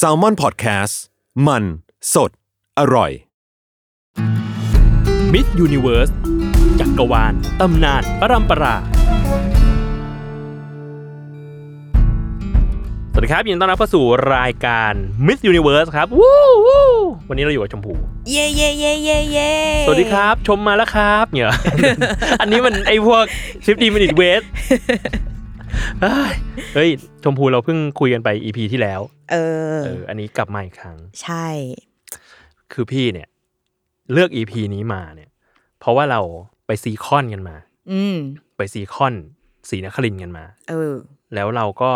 s a l m o n PODCAST มัน สด อร่อย Myth Universe จักรวาลตำนานปรัมปรา สวัสดีครับยินดีต้อนรับเข้าสู่รายการ Myth Universe ครับวู้วู้วันนี้เราอยู่กับชมพู เย่เย่เย่เย่เย่สวัสดีครับชมมาแล้วครับเนี่ย อันนี้มันไอพวก50 minute wait เฮ้ย เฮ้ย ชมพูเราเพิ่งคุยกันไป EP ที่แล้ว เออเออ อันนี้กลับมาอีกครั้ง ใช่ คือพี่เนี่ย เลือก EP นี้มาเนี่ย เพราะว่าเราไปซีคอนกันมา อืม ไปซีคอนสีนครินทร์กันมา เออ แล้วเราก็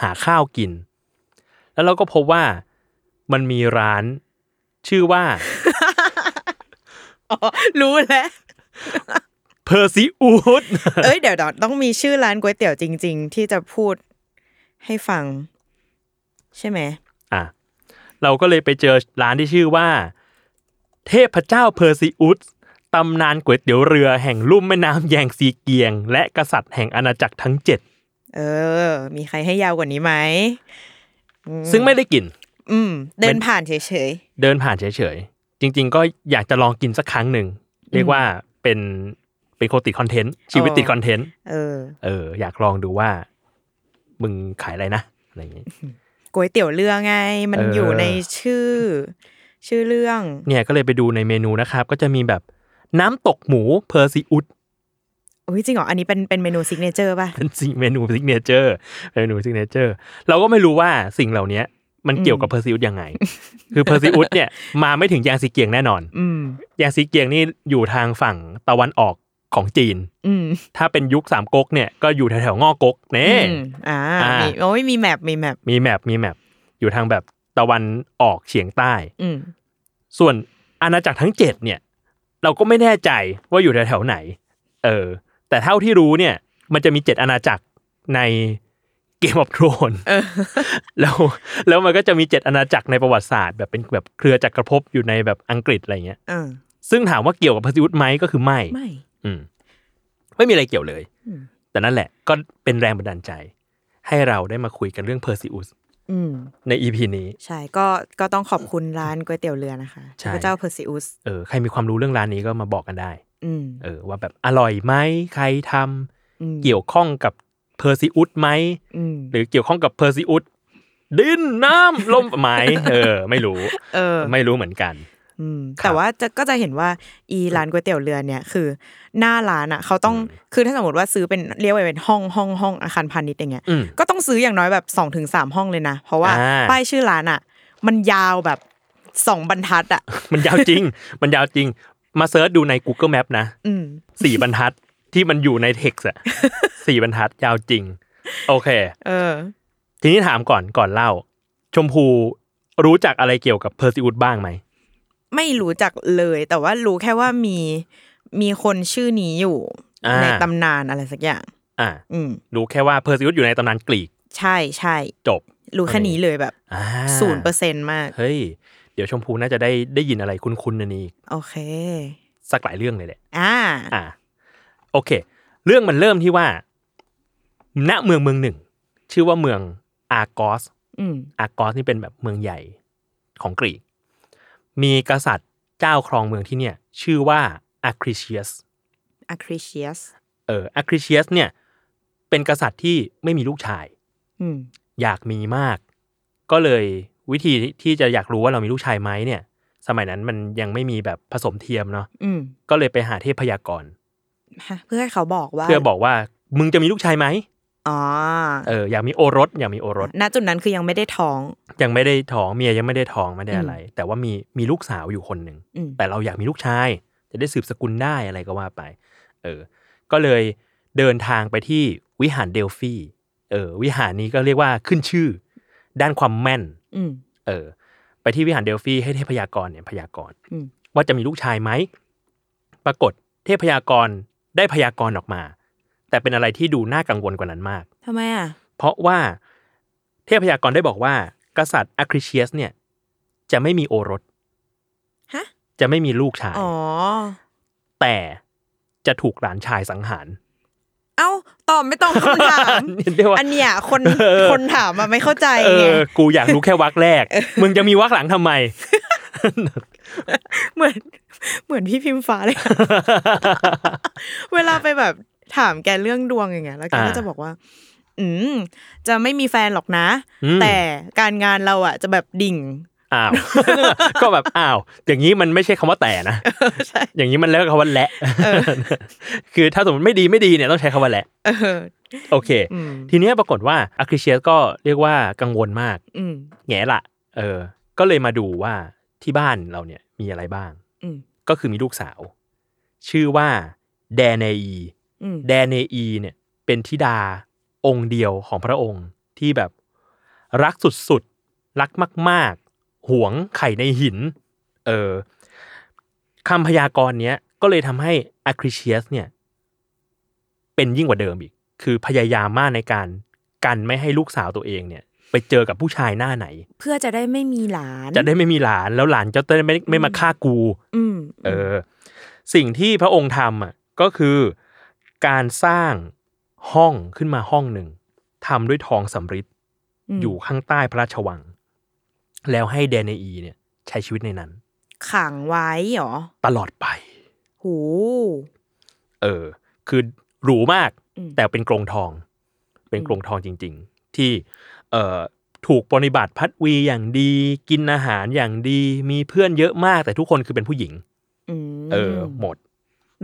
หาข้าวกิน แล้วเราก็พบว่ามันมีร้านชื่อว่าอ๋อรู้แล้ว เพอร์ซิอุสเอ้ยเดี๋ยวเดี๋ยวต้องมีชื่อร้านก๋วยเตี๋ยวจริง ๆ ที่จะพูดให้ฟัง ใช่ไหมอะเราก็เลยไปเจอร้านที่ชื่อว่า เทพเจ้าเพอร์ซิอุสตำนานก๋วยเตี๋ยวเรือแห่งลุ่มแม่น้ำแยงซีเกียง และกษัตริย์แห่งอาณาจักรทั้งเจ็ดเออ มีใครให้ยาวกว่านี้ไหม ซึ่งไม่ได้กิน อืม เดิเป็นนผ่านเฉยเดินผ่านเฉยๆ จริง ๆ ก็อยากจะลองกินสักครั้งหนึ่ง เรียกว่าเป็น เป็นคนติดคอนเทนต์ชีวิตติดคอนเทนต์ๆเออ เออ อยากลองดูว่า มึงขายอะไรนะอะไรอย่างงี้ก๋วยเตี๋ยวเรือไง มันเออออยู่ในชื่อ ชื่อเรื่อง เนี่ยก็เลยไปดูในเมนูนะครับ ก็จะมีแบบน้ำตกหมูเพอร์ซิอุสอุ้ยจริงเหรอ อันนี้เป็นเป็นเมนู signature ป่ะ เป็นสิ่งเมนู signature เมนู signature เราก็ไม่รู้ว่าสิ่งเหล่านี้มันเกี่ยวกับเพอร์ซิอุสยังไง คือเพอร์ซิอุสเนี่ยมาไม่ถึงแยงซีเกียงแน่นอนอืมแยงซีเกียงนี่อยู่ทางฝั่งตะวันออก ของจีนอืมถ้าเป็นยุคสามก๊กเนี่ยก็อยู่แถวๆง้อก๊กเน่อืมอ่าอ่ามีมีโอ้ยมี map มี map มี map มี map อยู่ทางแบบตะวันออกเฉียงใต้อืมส่วนอาณาจักรทั้งเจ็ดเนี่ย เราก็ไม่แน่ใจว่าอยู่แถวๆไหน เออ แต่เท่าที่รู้เนี่ย มันจะมีเจ็ดอาณาจักรในเกมออฟทรอนแล้วแล้วมันก็จะมีเจ็ดอาณาจักรในประวัติศาสตร์ แบบเป็นแบบเครือจักรภพอยู่ในแบบอังกฤษอะไรเงี้ยเออซึ่งถามว่าเกี่ยวกับพระซิวุฒไหมก็คือไม่ไม่ อืม ไม่มีอะไรเกี่ยวเลยอืมแต่นั่นแหละก็เป็นแรงบันดาลใจ ให้เราได้มาคุยกันเรื่องเพอร์ซิอุสอืมใน EP นี้ ใช่ก็ก็ต้องขอบคุณร้านก๋วยเตี๋ยวเรือนะคะใช่พระเจ้าเพอร์ซิอุสเออใครมีความรู้เรื่องร้านนี้ก็มาบอกกันได้อืมเออ ว่าแบบอร่อยไหมใครทำอืมเกี่ยวข้องกับเพอร์ซิอุสไหมอืมหรือเกี่ยวข้องกับเพอร์ซิอุสดินน้ำลมไหมเออ ไม่รู้ เออ ไม่รู้เหมือนกัน อืมครับแต่ว่าจะก็จะเห็นว่าอีร้านก๋วยเตี๋ยวเรือเนี่ยคือ หน้าร้านอะเขาต้องคือถ้าสมมติว่าซื้อเป็นเรียกว่าเป็นห้องห้องห้องอาคารพาณิชย์อย่างเงี้ยอืมก็ต้องซื้ออย่างน้อยแบบสองถึงสามห้องเลยนะ เพราะว่าอ่าป้ายชื่อร้านอะ มันยาวแบบสองบรรทัดอะ มันยาวจริง มันยาวจริง มา search ดูใน Google Map นะอืมสี่บรรทัดที่มันอยู่ในเท็กซ์อะสี่บรรทัดยาวจริง โอเค เออ ทีนี้ถามก่อนก่อนเล่า ชมพูรู้จักอะไรเกี่ยวกับเพอร์ซิอุสบ้างไหม ไม่รู้จักเลย แต่ว่ารู้แค่ว่ามีมีคนชื่อนี้อยู่อ่าในตำนานอะไรสักอย่าง อ่า อืมรู้แค่ว่าเพอร์ซิอุสอยู่ในตำนานกรีก ใช่ใช่จบ รู้แค่นี้เลยแบบอ่าศูนย์เปอร์เซ็นต์มาก เฮ้ย เดี๋ยวชมพูน่าจะได้ได้ยินอะไรคุ้นๆในนี้โอเค สักหลายเรื่องเลยแหละ อ่า อ่า โอเค เรื่องมันเริ่มที่ว่า ณ เมืองเมืองหนึ่ง ชื่อว่าเมืองอาร์กอสอืมอาร์กอสนี่เป็นแบบเมืองใหญ่ของกรีก มีกษัตริย์เจ้าครองเมืองที่เนี่ย ชื่อว่าอาคริเชียส a c r i t i u s เอออาคริเชียสเนี่ย เป็นกษัตริย์ที่ไม่มีลูกชายอืมอยากมีมาก ก็เลยวิธีที่จะอยากรู้ว่าเรามีลูกชายไหมเนี่ย สมัยนั้นมันยังไม่มีแบบผสมเทียมเนาะอืมก็เลยไปหาเทพพยากรณ์ฮะเพื่อให้เขาบอกว่า เพื่อบอกว่ามึงจะมีลูกชายไหม อ๋อเอออยากมีโอรสอยากมีโอรสณจุดนั้นคือยังไม่ได้ท้อง ยังไม่ได้ท้องเมียยังไม่ได้ท้องไม่ได้อะไร แต่ว่ามีมีลูกสาวอยู่คนหนึ่งอืมแต่เราอยากมีลูกชาย จะได้สืบสกุลได้อะไรก็ว่าไป เออ ก็เลยเดินทางไปที่วิหารเดลฟีเออ วิหารนี้ก็เรียกว่าขึ้นชื่อ ด้านความแม่นอืมเออ ไปที่วิหารเดลฟีให้เทพยากรเนี่ยพยากรณ์อืมว่าจะมีลูกชายไหมปรากฏเทพยากรได้พยากรณ์ออกมา แต่เป็นอะไรที่ดูน่ากังวลกว่านั้นมาก ทำไมอะ เพราะว่าเทพยากรได้บอกว่า กษัตริย์อะคริเชียสเนี่ย จะไม่มีโอรส ฮะ จะไม่มีลูกชาย อ๋อ แต่จะถูกหลานชายสังหาร เอ้า ตอบไม่ตรงคำถาม เรียกว่า อันเนี้ยคนเออคนถามอะไม่เข้าใจเอไงอ กูอยากรู้แค่วักแรก มึงจะมีวักหลังทำไม เหมือน เหมือนพี่พิมฟ้าเลยอะเวลาไปแบบ ถามแกเรื่องดวงอย่างเงี้ยแล้วแกก็อ่าจะบอกว่า อืมจะไม่มีแฟนหรอกนะอืมแต่การงานเราอะ จะแบบดิ่งอ้าวก็แบบอ้าวอย่างนี้มันไม่ใช่คำว่าแต่นะใช่อย่างนี้มันแล้วคำว่าและคือถ้าสมมติไม่ดีไม่ดีเนี่ยต้องใช้คำว่าและเออโอเคอืมทีเนี้ยปรากฏว่าอะคริเชียสก็เรียกว่ากังวลมากอืมแง่ละเออ ก็เลยมาดูว่าที่บ้านเราเนี่ยมีอะไรบ้างอืมก็คือมีลูกสาว ชื่อว่าแดเนอีอืม แดเนอีเนี่ย เป็นธิดาองค์เดียวของพระองค์ที่แบบรักสุดๆ รักมาก ๆ หวงไข่ในหิน เออคำพยากรณ์เนี้ยก็เลยทำให้อะคริเชียสเนี่ย เป็นยิ่งกว่าเดิมอีก คือพยายามมากในการกันไม่ให้ลูกสาวตัวเองเนี่ย ไปเจอกับผู้ชายหน้าไหน เพื่อจะได้ไม่มีหลาน จะได้ไม่มีหลานแล้วหลานจะได้ไม่ไม่มาฆ่ากูอืมเออ สิ่งที่พระองค์ทำอะก็คือ การสร้างห้องขึ้นมาห้องหนึ่งทำด้วยทองสำริดอยู่ข้างใต้พระราชวัง แล้วให้เดเนอีเนี่ย ใช้ชีวิตในนั้น ขังไว้เหรอ ตลอดไป หู เออ คือหรูมากอืมแต่เป็นกรงทอง เป็นกรงทองจริง ๆ ที่ เอ่อถูกปฏิบัติพัดวีอย่างดี กินอาหารอย่างดี มีเพื่อนเยอะมากแต่ทุกคนคือเป็นผู้หญิงอืมเออ หมด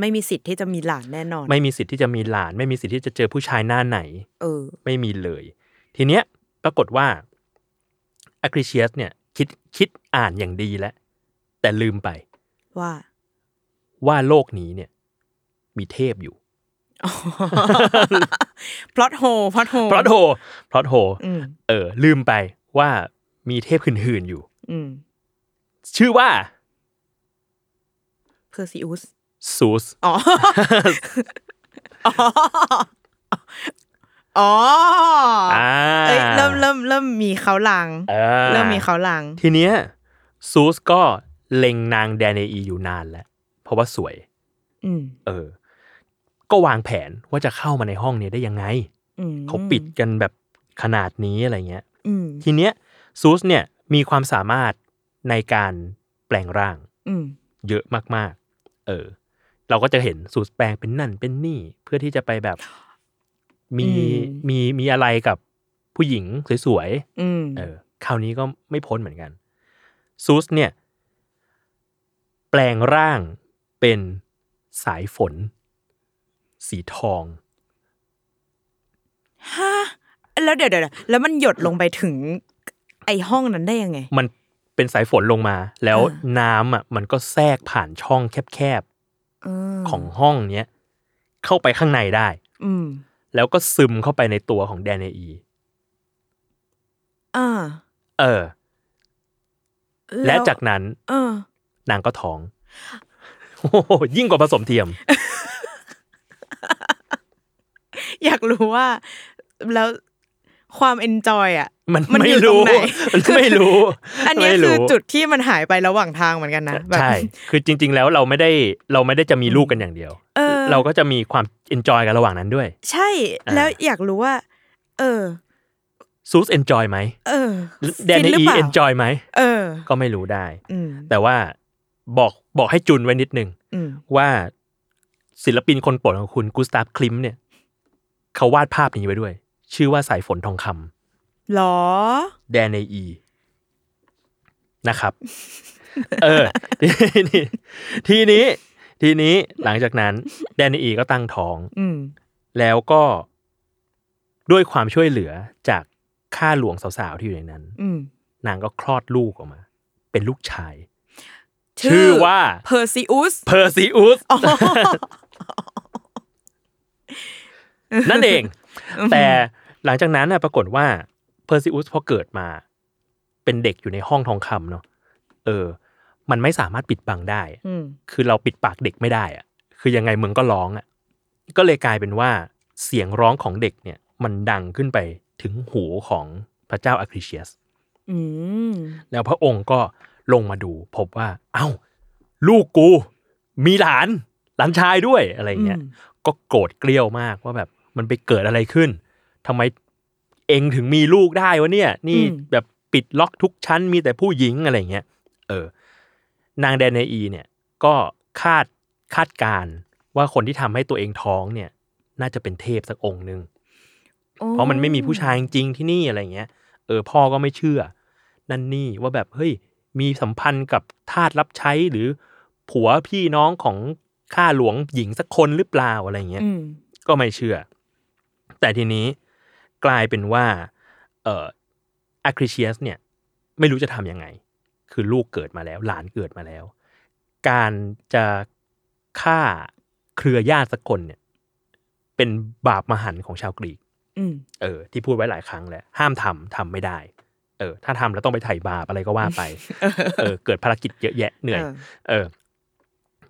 ไม่มีสิทธิ์ที่จะมีหลานแน่นอน ไม่มีสิทธิ์ที่จะมีหลาน ไม่มีสิทธิ์ที่จะเจอผู้ชายหน้าไหน เออ ไม่มีเลย ทีเนี้ยปรากฏว่าอะคริเชียสเนี่ย คิดคิดอ่านอย่างดีแล้วแต่ลืมไป ว่า ว่าโลกนี้เนี่ย มีเทพอยู่พลอตโฮplot hole plot hole plot hole อืมเออ ลืมไปว่ามีเทพหื่นๆอยู่อืมชื่อว่าเพอร์ซิอุส ซูสอ๋ออ๋ออ๋ออ่าเอ้ยเริ่มเริ่มเริ่มมีเค้าลางอ่าเริ่มมีเค้าลางทีเนี้ยซูสก็เล็งนางแดเนอีอยู่นานแล้ว เพราะว่าสวยอืมเออ ก็วางแผนว่าจะเข้ามาในห้องนี้ได้ยังไงอืมเขาปิดกันแบบขนาดนี้อะไรเงี้ยอืมทีเนี้ยซูสเนี่ยมีความสามารถในการแปลงร่างอืมเยอะมาก ๆ เออ เราก็จะเห็นซูสแปลงเป็นนั่นเป็นนี่ เพื่อที่จะไปแบบมีอืมมีมีอะไรกับผู้หญิงสวยอืมๆเออ คราวนี้ก็ไม่พ้นเหมือนกันซูสเนี่ย แปลงร่างเป็นสายฝน สีทองฮะแล้วเดี๋ยวเดี๋ยวเดี๋ยวแล้วมันหยดลงไปถึง ไอห้องนั้นได้ยังไง มันเป็นสายฝนลงมา แล้วอ่าน้ำอะ มันก็แทรกผ่านช่องแคบเออๆ ของห้องเนี้ยเข้าไปข้างในได้ อืมแล้วก็ซึมเข้าไปในตัวของแดนเนอีอ่าเออ และจากนั้นเออนางก็ท้องโอ้โหยิ่งกว่าผสมเทียม อยากรู้ว่า แล้วความ enjoy อะ มันมันไม่อยู่ตรงรู้ไหนมันไม่รู้ อันเนี้ยไม่คือรู้จุดที่มันหายไประหว่างทางเหมือนกันนะแบบใช่ คือจริง ๆ แล้วเราไม่ได้เราไม่ได้จะมีลูกกันอย่างเดียวเออเราก็จะมีความ enjoy กันระหว่างนั้นด้วย ใช่อ่าแล้วอยากรู้ว่า เออซูส enjoy ไหมอเออแดนเนอีหรือเปล่า enjoyไหมเออ ก็ไม่รู้ได้อืมแต่ว่าบอกบอกให้จุนไว้นิดนึงอืมว่าศิลปินคนโปรดของคุณกูสตาฟคลิมเนี่ย เขาวาดภาพนี้ไว้ด้วย ชื่อว่าสายฝนทองคำ หรอ แดนเนอีนะครับ เออทีนี้ทีนี้ ทีนี้หลังจากนั้น แดนเนอีก็ตั้งท้องอืมแล้วก็ด้วยความช่วยเหลือจากข้าหลวงสาวๆที่อยู่ในนั้นอืมนางก็คลอดลูกออกมา เป็นลูกชาย ชื่อว่าเพอร์ซิอุสเพอร์ซิอุสนั่นเอง แต่หลังจากนั้นน่ะปรากฏว่าเพ อร์ซิอุสพอเกิดมา เป็นเด็กอยู่ในห้องทองคำเนาะเออ มันไม่สามารถปิดบังได้อืมคือเราปิดปากเด็กไม่ได้อะคือยังไงมึงก็ร้องอะก็เลยกลายเป็นว่าเสียงร้องของเด็กเนี่ย มันดังขึ้นไปถึงหูของพระเจ้าอะคริเชียสอืมแล้วพระองค์ก็ลงมาดู พบว่า เอ้า ลูกกู มีหลาน หลานชายด้วยอะไรเงี้ยอืมก็โกรธเกลี้ยวมากว่าแบบมันไปเกิดอะไรขึ้นทำไม เองถึงมีลูกได้วะเนี่ย นี่แบบปิดล็อกทุกชั้นมีแต่ผู้หญิงอะไรเงี้ยเออ นางแดนเนอีเนี่ย ก็คาดคาดการณ์ว่าคนที่ทำให้ตัวเองท้องเนี่ย น่าจะเป็นเทพสักองค์หนึ่งโอ้เพราะมันไม่มีผู้ชายจริงๆที่นี่อะไรเงี้ย เออ พ่อก็ไม่เชื่อ นั่นนี่ว่าแบบเฮ้ยมีสัมพันธ์กับทาสรับใช้หรือผัวพี่น้องของข้าหลวงหญิงสักคนหรือเปล่าอะไรเงี้ยอืมก็ไม่เชื่อ แต่ทีนี้ กลายเป็นว่าเอ่ออาคริเชียสเนี่ยไม่รู้จะทำยังไง คือลูกเกิดมาแล้ว หลานเกิดมาแล้ว การจะฆ่าเครือญาติสักคนเนี่ย เป็นบาปมหันต์ของชาวกรีกอืมเออ ที่พูดไว้หลายครั้งแล้วห้ามทำทำไม่ได้ เออ ถ้าทำแล้วต้องไปไถ่บาปอะไรก็ว่าไป เออ เกิดภารกิจเยอะแยะเหนื่อย เออเออ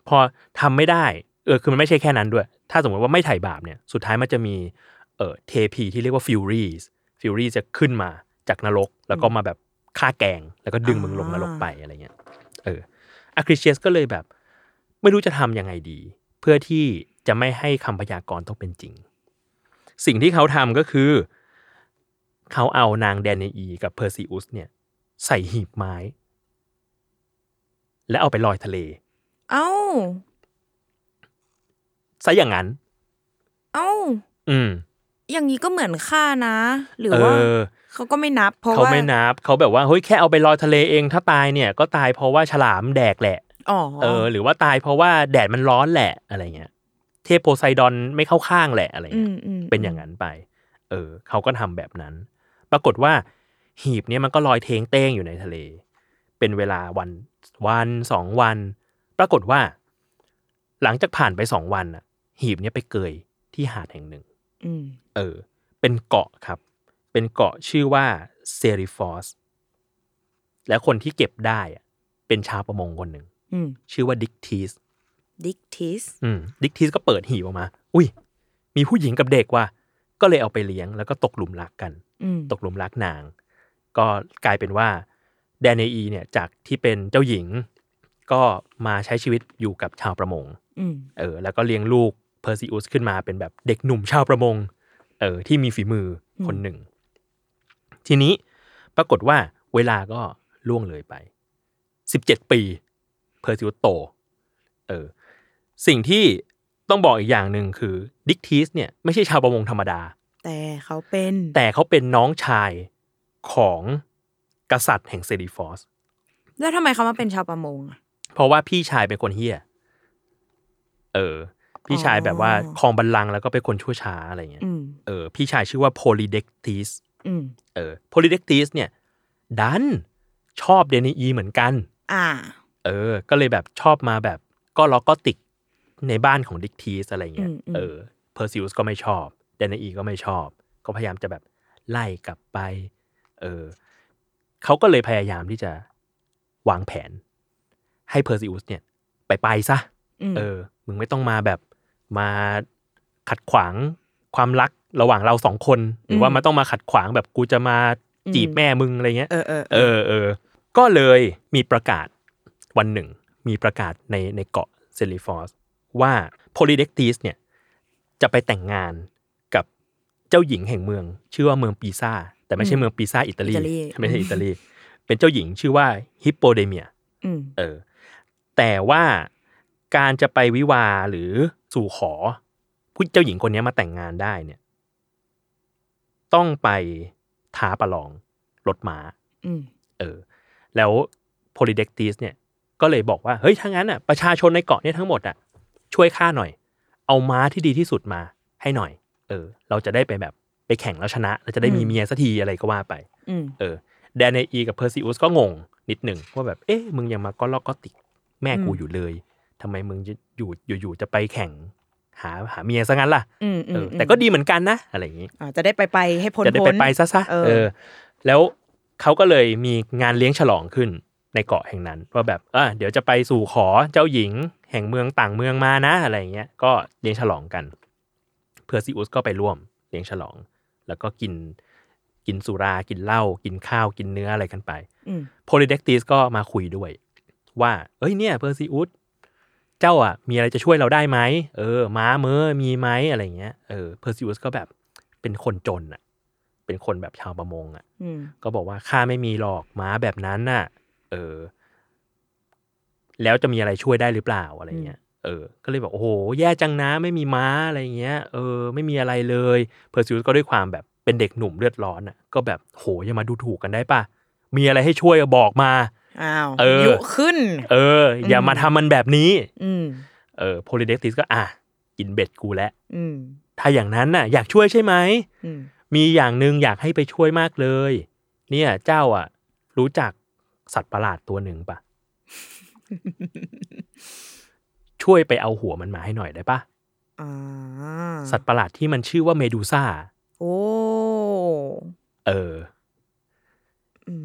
พอทำไม่ได้ เออ คือมันไม่ใช่แค่นั้นด้วย ถ้าสมมติว่าไม่ไถ่บาปเนี่ย สุดท้ายมันจะมี เออเทพีที่เรียกว่าฟิวรีสฟิวรีจะขึ้นมาจากนรก แล้วก็มาแบบฆ่าแกง แล้วก็ดึงมึงลงนรกไปอะไรเงี้ยเอออาคริเชียสก็เลยแบบ ไม่รู้จะทำยังไงดี เพื่อที่จะไม่ให้คำพยากรณ์ต้องเป็นจริง สิ่งที่เขาทำก็คือ เขาเอานางแดนเนอีกับเพอร์ซิอุสเนี่ย ใส่หีบไม้ และเอาไปลอยทะเล เอ้าซะอย่างนั้น เอ้า อืม อย่างนี้ก็เหมือนฆ่านะ หรือเอว่าอเขาก็ไม่นับ เพราะเขาว่าไม่นับเขาแบบว่าเฮ้ยแค่เอาไปลอยทะเลเองถ้าตายเนี่ยก็ตายเพราะว่าฉลามแดกแหละอ๋อเออ หรือว่าตายเพราะว่าแดดมันร้อนแหละอะไรเงี้ย เทพโพไซดอนไม่เข้าข้างแหละอะไรอืเงี้ยมอืมเป็นอย่างนั้นไป เออ เขาก็ทำแบบนั้น ปรากฏว่า หีบเนี้ยมันก็ลอยเทงเต้งอยู่ในทะเล เป็นเวลาวันวันสองวัน ปรากฏว่า หลังจากผ่านไปสองวันน่ะหีบเนี้ยไปเกยที่หาดแห่งหนึ่งอืม เออ เป็นเกาะครับ เป็นเกาะชื่อว่าเซริฟอสและคนที่เก็บได้อะเป็นชาวประมงคนหนึ่งอืมชื่อว่าดิกทีสดิกทิสอืมดิกทีสก็เปิดหีบออกมา อุ้ย มีผู้หญิงกับเด็กว่ะก็เลยเอาไปเลี้ยงแล้วก็ตกหลุมรักกันอืมตกหลุมรักนาง ก็กลายเป็นว่าแดนเนอีเนี่ยจากที่เป็นเจ้าหญิง ก็มาใช้ชีวิตอยู่กับชาวประมงอืมเออ แล้วก็เลี้ยงลูก เพอร์ซิอุสขึ้นมาเป็นแบบเด็กหนุ่มชาวประมงเออที่มีฝีมือคนหนึ่ง ทีนี้ปรากฏว่าเวลาก็ล่วงเลยไปสิบเจ็ดปีเพอร์ซิอุสโตเออสิ่งที่ต้องบอกอีกอย่างหนึ่งคือดิกทีสเนี่ยไม่ใช่ชาวประมงธรรมดา แต่เขาเป็นแต่เขาเป็นน้องชายของกษัตริย์แห่งเซริฟอสแล้วทำไมเขามาเป็นชาวประมงอะเพราะว่าพี่ชายเป็นคนเหี้ย เออ พี่ชายแบบว่าครองบัลลังก์แล้วก็เป็นคนชั่วช้าอะไรเงี้ยอืมเออพี่ชายชื่อว่าโพลิเดกติสอืมเออโพลิเดกติสเนี่ย ดันชอบเดนีอีเหมือนกัน อ่า เออ ก็เลยแบบชอบมาแบบก้อร่อก้อติกในบ้านของดิกทีสอะไรเงี้ยอืมอืมเออเพอร์ซิวสก็ไม่ชอบเดนอีก็ไม่ชอบ ก็พยายามจะแบบไล่กลับไป เออเขาก็เลยพยายามที่จะวางแผน ให้เพอร์ซิวสเนี่ย ไปไปซะอืมเออ มึงไม่ต้องมาแบบ มาขัดขวางความรักระหว่างเราสองคน หรือว่ามาต้องมาขัดขวางแบบกูจะมาจีบแม่มึงอะไรเงี้ยเออเออเออเออก็เลยมีประกาศวันหนึ่ง มีประกาศในในเกาะเซลิฟอสว่าโพลิเดกติสเนี่ยจะไปแต่งงานกับเจ้าหญิงแห่งเมือง ชื่อว่าเมืองปีซ่าแต่ไม่ใช่เมืองปีซ่าอิตาลีไม่ใช่อิตาลี เป็นเจ้าหญิงชื่อว่าฮิปโปเดเมียอืมเออแต่ว่าการจะไปวิวาห์หรือ สู่ขอผู้เจ้าหญิงคนนี้มาแต่งงานได้เนี่ย ต้องไปท้าประลองรถม้าอืมเออ แล้วโพลิเดกติสเนี่ย ก็เลยบอกว่า เฮ้ยถ้างั้นอะประชาชนในเกาะเนี่ยทั้งหมดอะ ช่วยข้าหน่อย เอาม้าที่ดีที่สุดมาให้หน่อย เออ เราจะได้ไปแบบไปแข่งแล้วชนะเราจะได้มีอืมเมียสักทีอะไรก็ว่าไปอืมเออแดนเนอีกับเพอร์ซิอุสก็งงนิดหนึ่งว่าแบบ เอ๊ะมึงยังมาก้อร่อก้อติกแม่กูอืมอยู่เลย ทำไมมึงจะอยู่อยู่ๆจะไปแข่งหาหาเมียซะงั้นล่ะอืมอืมเออแต่ก็ดีเหมือนกันนะอะไรอย่างนี้อ่าจะได้ไปไปให้พ้นจะได้พ้นไปซะไปซะเออเออ แล้วเขาก็เลยมีงานเลี้ยงฉลองขึ้นในเกาะแห่งนั้นว่าแบบเออเดี๋ยวจะไปสู่ขอเจ้าหญิง แห่งเมืองต่างเมืองมานะ อะไรอย่างเงี้ยก็เลี้ยงฉลองกัน เพอร์ซิอุสก็ไปร่วมเลี้ยงฉลอง แล้วก็กินกินสุรากินเหล้ากินข้าวกินเนื้ออะไรกันไปอืมโพลิเด็กติสก็มาคุยด้วย ว่า เอ้ยเนี่ยเพอร์ซิอุส เจ้าอะมีอะไรจะช่วยเราได้ไหมเออ ม้าเมื่อมีไหมอะไรเงี้ยเออเพอร์ซิอุสก็แบบเป็นคนจนอะ เป็นคนแบบชาวประมงอะอืมก็บอกว่าข้าไม่มีหรอกม้าแบบนั้นน่ะ เออ แล้วจะมีอะไรช่วยได้หรือเปล่าอะไรเงี้ยเออ ก็เลยบอกโอ้โหแย่จังนะไม่มีม้าอะไรเงี้ย เออ ไม่มีอะไรเลยเพอร์ซิวสก็ด้วยความแบบเป็นเด็กหนุ่มเลือดร้อนอะ ก็แบบโหอย่ามาดูถูกกันได้ป่ะมีอะไรให้ช่วยบอกมา อ้าวเออยุขึ้น เออ อย่ามาทำมันแบบนี้ อืมเออโพลิเด็กติสก็อะกินเบ็ดกูแล้วอืมถ้าอย่างนั้นน่ะ อยากช่วยใช่ไหมอืมมีอย่างหนึ่งอยากให้ไปช่วยมากเลย เนี่ย เจ้าอะ รู้จักสัตว์ประหลาดตัวหนึ่งปะช่วยไปเอาหัวมันมาให้หน่อยได้ปะอ่าสัตว์ประหลาดที่มันชื่อว่าเมดูซ่าโอ้เอออืม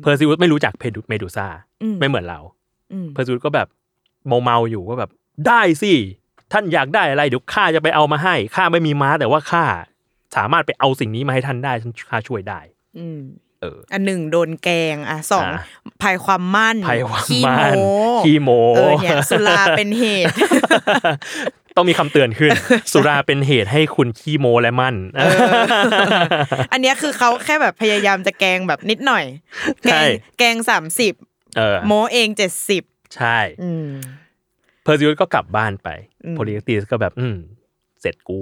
เพอร์ซิวสไม่รู้จักเพดูเมดูซ่าอืมไม่เหมือนเราอืมเพอร์ซิวสก็แบบเมาเมาๆอยู่ก็แบบ ได้สิท่านอยากได้อะไรเดี๋ยวข้าจะไปเอามาให้ข้าไม่มีม้าแต่ว่าข้าสามารถไปเอาสิ่งนี้มาให้ท่านได้ฉันข้าช่วยได้ อืมเอออันหนึ่งโดนแกงอะสองอะภัยความมั่นภัยความขี้มั่นโมขี้โมเออเนี่ยสุราเป็นเหตุ ต้องมีคำเตือนขึ้น สุราเป็นเหตุให้คุณขี้โมและมั่นอันเนี้ยคือเขาแค่แบบพยายามจะแกงแบบนิดหน่อย แกใช่งแกงสามสิบเออโมเองเจ็ดสิบใช่อืมเพอร์ซิวสก็กลับบ้านไปอืมโพลิติสก็แบบ อืมเสร็จกู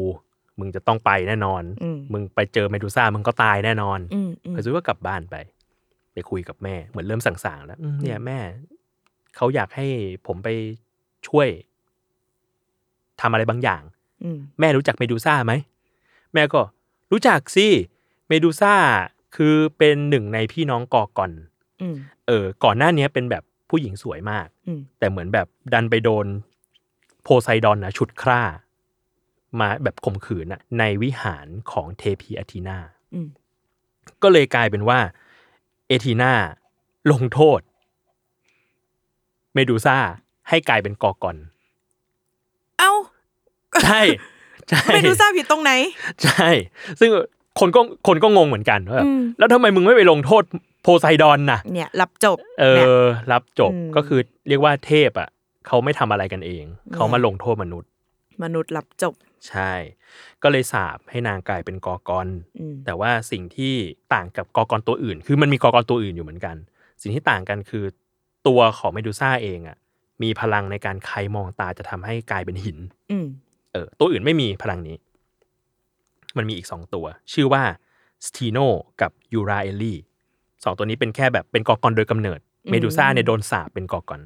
มึงจะต้องไปแน่นอนอืมมึงไปเจอเมดูซ่ามึงก็ตายแน่นอนอืมอืมเพอร์ซิวสก็กลับบ้านไป ไปคุยกับแม่เหมือนเริ่มสั่งๆแล้วอืมเนี่ยแม่เขาอยากให้ผมไปช่วย ทำอะไรบางอย่างอืมแม่รู้จักเมดูซ่าไหมแม่ก็รู้จักสิเมดูซ่าคือเป็นหนึ่งในพี่น้องกอกอนอืมเออ ก่อนหน้านี้เป็นแบบผู้หญิงสวยมากอืมแต่เหมือนแบบดันไปโดนโพไซดอนนะฉุดคร่า มาแบบข่มขืนนะในวิหารของเทพีอาทีนาอืมก็เลยกลายเป็นว่า เอทีนาลงโทษ เมดูซ่าให้กลายเป็นกอกอนเอ้า ใช่ใช่ไม่รู้ทราบผิดตรงไหน ใช่ ซึ่งคนก็คนก็งงเหมือนกันว่าแบบอืมแล้วทำไมมึงไม่ไปลงโทษโพไซดอนน่ะ เนี่ย รับจบ เอนี่ยอรับจบอืมก็คือเรียกว่าเทพอะเขาไม่ทำอะไรกันเอง เขามาลงโทษมนุษย์ มนุษย์รับจบ ใช่ ก็เลยสาบให้นางกลายเป็นกอกอนอืมแต่ว่าสิ่งที่ต่างกับกอกอนตัวอื่น คือมันมีกอกอนตัวอื่นอยู่เหมือนกัน สิ่งที่ต่างกันคือตัวของเมดูซ่าเองอะ มีพลังในการใครมองตาจะทำให้กลายเป็นหิน อืม เออตัวอื่นไม่มีพลังนี้ มันมีอีกสองตัว ชื่อว่าสตีโนกับยูราเอลลี่สองตัวนี้เป็นแค่แบบเป็นกอกอนโดยกำเนิดอืมเมดูซ่าเนี่ยโดนสาปเป็นกอกอน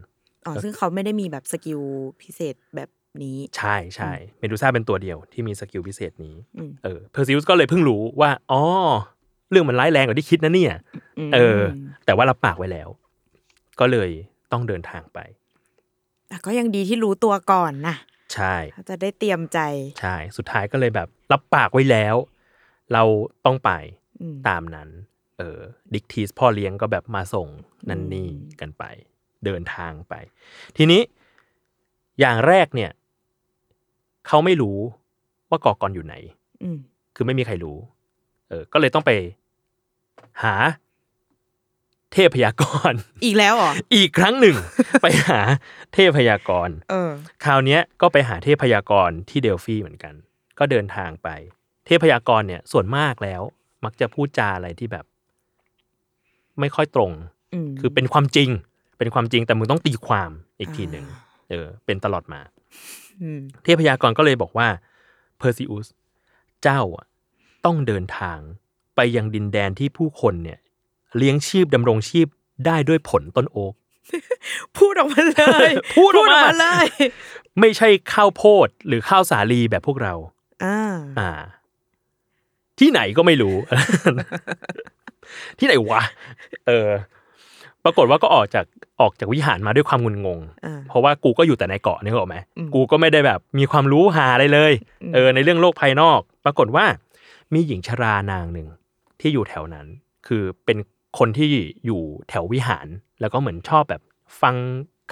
อ๋อซึ่งเขาไม่ได้มีแบบ skill พิเศษแบบนี้ ใช่ใช่เมดูซ่าเป็นตัวเดียวที่มี skill พิเศษนี้อืมเออเพอร์ซิวสก็เลยเพิ่งรู้ว่าอ๋อเรื่องมันร้ายแรงกว่าที่คิดนะเนี่ยมเออ แต่ว่ารับปากไว้แล้ว ก็เลยต้องเดินทางไปแต่ก็ยังดีที่รู้ตัวก่อนนะ ใช่เขาจะได้เตรียมใจใช่สุดท้ายก็เลยแบบ รับปากไว้แล้ว เราต้องไปอืมตามนั้น เออดิกทีสพ่อเลี้ยงก็แบบมาส่งนันนี่อืมกันไป เดินทางไป ทีนี้อย่างแรกเนี่ย เขาไม่รู้ว่ากอกอนอยู่ไหนอืมคือไม่มีใครรู้ เออ ก็เลยต้องไป หา เทพพยากรณ์อีกแล้วเหรออีกครั้งหนึ่ง ไปหาเทพพยากรณ์เออ คราวเนี้ยก็ไปหาเทพพยากรณ์ที่เดลฟีเหมือนกัน ก็เดินทางไป เทพพยากรณ์เนี่ยส่วนมากแล้ว มักจะพูดจาอะไรที่แบบ ไม่ค่อยตรงอืมคือเป็นความจริง เป็นความจริงแต่มึงต้องตีความอีกทีหนึ่งอ่าเออ เป็นตลอดมา อืมเทพยากรก็เลยบอกว่าเพอร์ซิอุสเจ้าอะต้องเดินทางไปยังดินแดนที่ผู้คนเนี่ย เลี้ยงชีพดำรงชีพได้ด้วยผลต้นโอ๊กพูดออกมาเลย พูดออกมาเลย ไม่ใช่ข้าวโพดหรือข้าวสาลีแบบพวกเราอ่าอ่า ที่ไหนก็ไม่รู้ ที่ไหนวะ เออ ปรากฏว่าก็ออกจากออกจากวิหารมาด้วยความงุนงงอ่าเพราะว่ากูก็อยู่แต่ในเกาะนี่หรอกไหมอืมกูก็ไม่ได้แบบ มีความรู้หาอะไรเลยอืมเออ ในเรื่องโลกภายนอก ปรากฏว่า มีหญิงชรานางหนึ่งที่อยู่แถวนั้น คือเป็น คนที่อยู่แถววิหาร แล้วก็เหมือนชอบแบบฟัง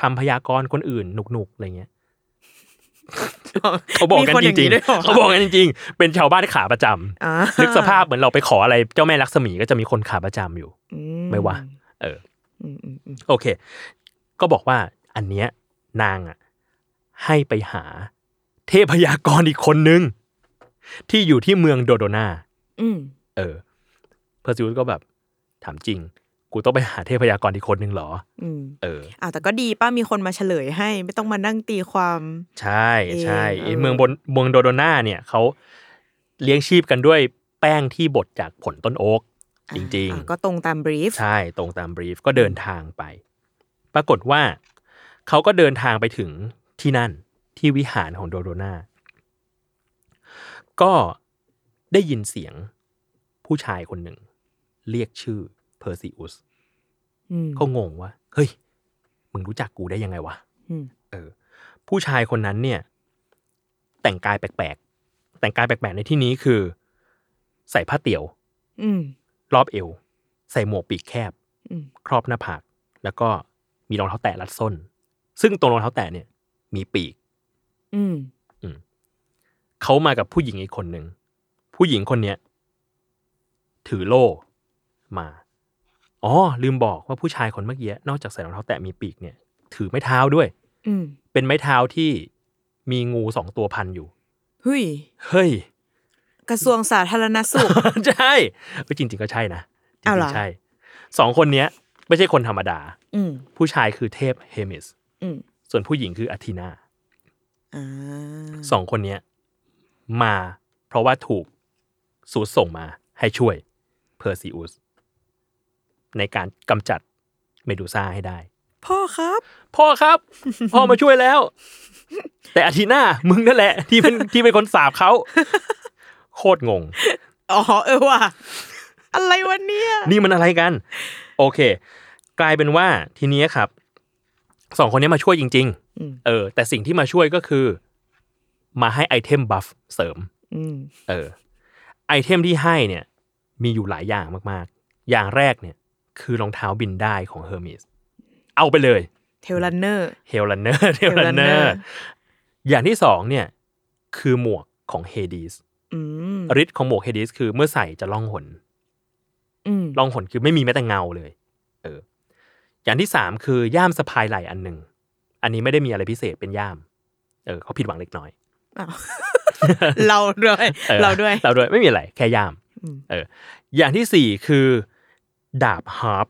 คำพยากรณ์คนอื่นหนุกๆอะไรเงี้ยเขาบอกกันมีคนจอย่างริงด้วยหรๆเขาบอกกันจริงๆ เป็นชาวบ้านขาประจำอ่านึกสภาพเหมือนเราไปขออะไรเจ้าแม่ลักษมีก็จะมีคนขาประจำอยู่อืไม่ว่า เอออืมอืมอืมโอเค ก็บอกว่าอันเนี้ยนางอะ ให้ไปหาเทพยากรอีกคนนึง ที่อยู่ที่เมืองโดโดนาอืมเออเพอร์ซิวสก็แบบ ถามจริง กูต้องไปหาเทพยากรอีกคนนึงเหรออืมเอออ้าวแต่ก็ดีป้ามีคนมาเฉลยให้ ไม่ต้องมานั่งตีความ ใช่ใช่เออไอ้เมืองบนเมืองโดโดนาเนี่ยเขาเลี้ยงชีพกันด้วยแป้งที่บดจากผลต้นโอ๊กจริงอ่าก็ตรงตาม brief ๆใช่ตรงตาม brief ก็เดินทางไป ปรากฏว่าเขาก็เดินทางไปถึงที่นั่นที่วิหารของโดโดนาก็ได้ยินเสียงผู้ชายคนหนึ่ง เรียกชื่อเพอร์ซิอุสอืมก็งงว่า เฮ้ย มึงรู้จักกูได้ยังไงวะอืมเออ ผู้ชายคนนั้นเนี่ย แต่งกายแปลกๆ แต่งกายแปลกๆในที่นี้คือ ใส่ผ้าเตี่ยวอืมรอบเอว ใส่หมวกปีกแคบอืมครอบหน้าผาก แล้วก็มีรองเท้าแตะรัดส้น ซึ่งตรงรองเท้าแตะเนี่ย มีปีก อืมเขามากับผู้หญิงอีกคนหนึ่งผู้หญิงคนเนี้ยถือโล่ มา อ๋อ ลืมบอกว่าผู้ชายคนเมื่อกี้นอกจากใส่รองเท้าแตะมีปีกเนี่ย ถือไม้เท้าด้วยอืมเป็นไม้เท้าที่มีงูสองตัวพันอยู่เฮ้ยเฮ้ย กระทรวงสาธารณสุขใช่เอ้ยจริงๆก็ใช่นะจริเอาเหรองๆใช่สองคนเนี้ย ไม่ใช่คนธรรมดา อืมผู้ชายคือเทพเฮมิสอืมส่วนผู้หญิงคืออาทีนาอ่าสองคนเนี้ยมาเพราะว่าถูกสูตส่งมาให้ช่วยเพอร์ซิอุส ในการกำจัดเมดูซ่าให้ได้ พ่อครับ พ่อครับ พ่อมาช่วยแล้ว แต่อาทีนามึงนั่นแหละ ที่เป็นที่เป็นคนสาปเขาโคตรงง อ๋อเออว่ะอะไรวะเนี่ย นี่มันอะไรกัน โอเค กลายเป็นว่าทีนี้ครับสองคนนี้มาช่วยจริงอืมๆเออ แต่สิ่งที่มาช่วยก็คือ มาให้ item buff เสริมอืมเออ item ที่ให้เนี่ย มีอยู่หลายอย่างมากๆ อย่างแรกเนี่ย คือรองเท้าบินได้ของเฮอร์มิสเอาไปเลยเทลลันเนอร์เฮลลันเนอร์เฮลลันเนอ Hellrunner ร์อย่างที่สองเนี่ยคือหมวกของเฮดีสอืมฤทธิ์ของหมวกเฮดีสคือเมื่อใส่จะล่องหนอืมล่องหนคือไม่มีแม้แต่เงาเลย เออ อย่างที่สามคือย่ามสะพายไหล่อันหนึ่ง อันนี้ไม่ได้มีอะไรพิเศษเป็นย่าม เออเขาผิดหวังเล็กน้อยอ้าวเราด้วยออเราด้วย เราด้วยไม่มีอะไร แค่ย่ามอืมเออ อย่างที่สี่คือ ดาบฮาร์ป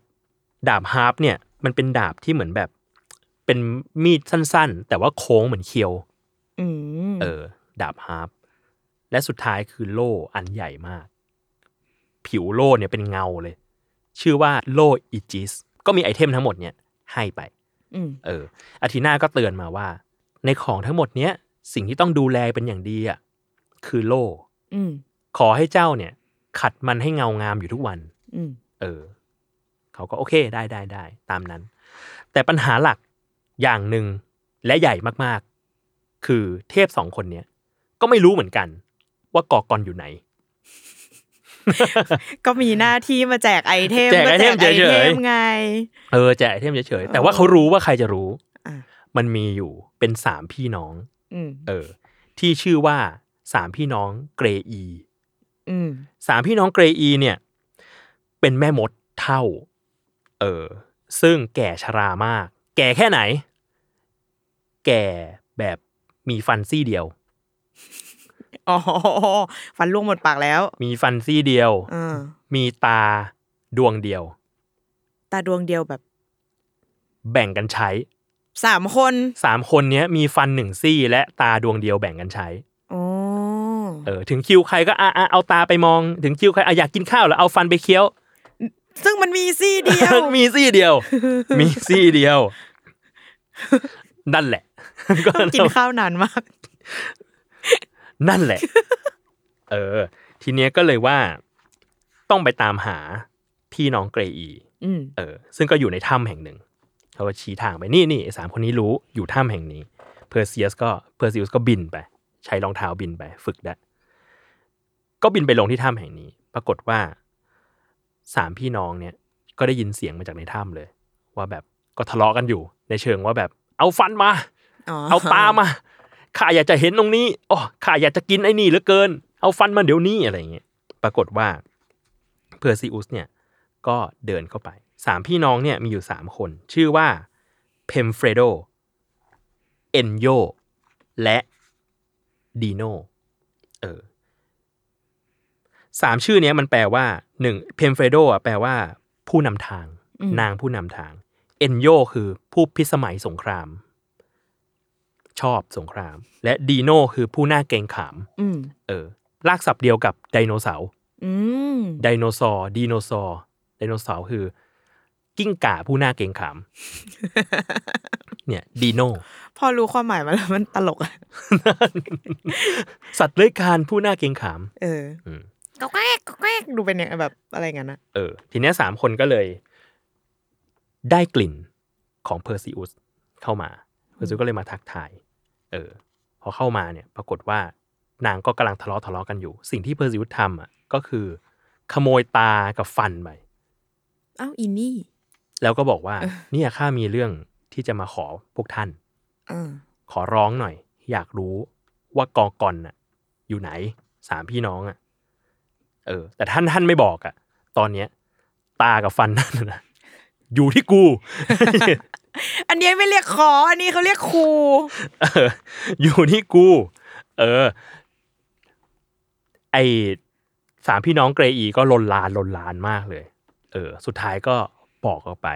ดาบฮาร์ปเนี่ยมันเป็นดาบที่เหมือนแบบ เป็นมีดสั้น ๆ แต่ว่าโค้งเหมือนเคียวอืมเออ ดาบฮาร์ปและสุดท้ายคือโล่อันใหญ่มาก ผิวโล่เนี่ยเป็นเงาเลย ชื่อว่าโล่อิจิสก็มี item ทั้งหมดเนี่ยให้ไปอืมเอออาทีนาก็เตือนมาว่า ในของทั้งหมดเนี้ยสิ่งที่ต้องดูแลเป็นอย่างดีอะคือโล่อืมขอให้เจ้าเนี่ย ขัดมันให้เงางามอยู่ทุกวันอืมเออ เขาก็โอเคได้ได้ได้ตามนั้น แต่ปัญหาหลักอย่างหนึ่งและใหญ่มากๆ คือเทพสองคนเนี้ยก็ไม่รู้เหมือนกันว่ากอกอนอยู่ไหน ก็มีหน้าที่มาแจก item แจก item ก็แจก item เฉยๆไง เออแจก item เฉยๆแต่ว่าเขารู้ว่าใครจะรู้อะมันมีอยู่เป็นสามพี่น้องอืมเออ ที่ชื่อว่าสามพี่น้องเกรอีอืมสามพี่น้องเกรอีเนี่ย เป็นแม่มดเท่า เออ ซึ่งแก่ชรามาก แก่แค่ไหน แก่แบบมีฟันซี่เดียว อ๋อ ฟันล่วงหมดปากแล้ว มีฟันซี่เดียวอ่ามีตาดวงเดียว ตาดวงเดียวแบบ แบ่งกันใช้ สามคน สามคนเนี้ยมีฟันหนึ่งซี่ และตาดวงเดียวแบ่งกันใช้อ๋อเออ ถึงคิวใครก็อะอะเอาตาไปมอง ถึงคิวใครอะอยากกินข้าวแล้วเอาฟันไปเคี้ยว ซึ่งมันมีซี่เดียว มีซี่เดียว มีซี่เดียว นั่นแหละ ก็กินข้าวนานมาก นั่นแหละ เออ ทีเนี้ยก็เลยว่า ต้องไปตามหาพี่น้องเกรอีอืมเออ ซึ่งก็อยู่ในถ้ำแห่งหนึ่งเขาก็ชี้ทางไปนี่นี่ไอ้สามคนนี้รู้อยู่ถ้ำแห่งนี้ เพอร์เซียสก็เพอร์ซิวสก็บินไป ใช้รองเท้าบินไป ฝึกได้ก็บินไปลงที่ถ้ำแห่งนี้ ปรากฏว่า สามพี่น้องเนี่ยก็ได้ยินเสียงมาจากในถ้ำเลย ว่าแบบก็ทะเลาะกันอยู่ ในเชิงว่าแบบ เอาฟันมา เอาตามาข้าอยากจะเห็นตรงนี้อ๋อข้าอยากจะกินไอ้นี่เหลือเกิน เอาฟันมาเดี๋ยวนี้อะไรอย่างเงี้ยปรากฏว่าเพอร์ซิอุสเนี่ยก็เดินเข้าไปสามพี่น้องเนี่ยมีอยู่สามคน ชื่อว่าเพมเฟรโดเอนโยและดีโนเออ สามชื่อเนี้ยมันแปลว่าหนึ่งเพมเฟรโดอะแปลว่า ผู้นำทาง นางผู้นำทาง เอนโยคือผู้พิสมัยสงคราม ชอบสงคราม และดีโนคือผู้น่าเกรงขามอืมเออลากศัพท์เดียวกับไดโนเสาร์อืมไดโนเสาร์ดีโนเสาร์ไดโนเสาร์คือ กิ้งก่าผู้น่าเกรงขาม เนี่ยดีโนพอรู้ความหมายมาแล้วมันตลกอะสัตว์เลื้อยคลานผู้น่าเกรงขาม เอออืม ก็แกล้กก็แกล้กดูเป็นอย่างแบบอะไรงั้นนะเออ ทีเนี้ยสามคนก็เลย ได้กลิ่นของเพอร์ซิอุสเข้ามาเพอร์ซิอุสก็เลยมาทักทาย เออ พอเข้ามาเนี่ย ปรากฏว่านางก็กำลังทะเลาะทะเลาะกันอยู่ สิ่งที่เพอร์ซิอุสทำอะก็คือ ขโมยตากับฟันไปอ้าวอินนี่ แล้วก็บอกว่า เนี่ยข้ามีเรื่องที่จะมาขอพวกท่านอ่าขอร้องหน่อย อยากรู้ว่ากอกอนน่ะ อยู่ไหนสามพี่น้องอะ เออ แต่ท่านท่านไม่บอกอะตอนเนี้ย ตากับฟันนั่นนะอยู่ที่กู อันนี้ไม่เรียกขอ อันนี้เขาเรียกครูเอออยู่ที่กู เออ ไอสามพี่น้องเกรอีก็ลนลานลนลานมากเลย เออ สุดท้ายก็บอกออกไป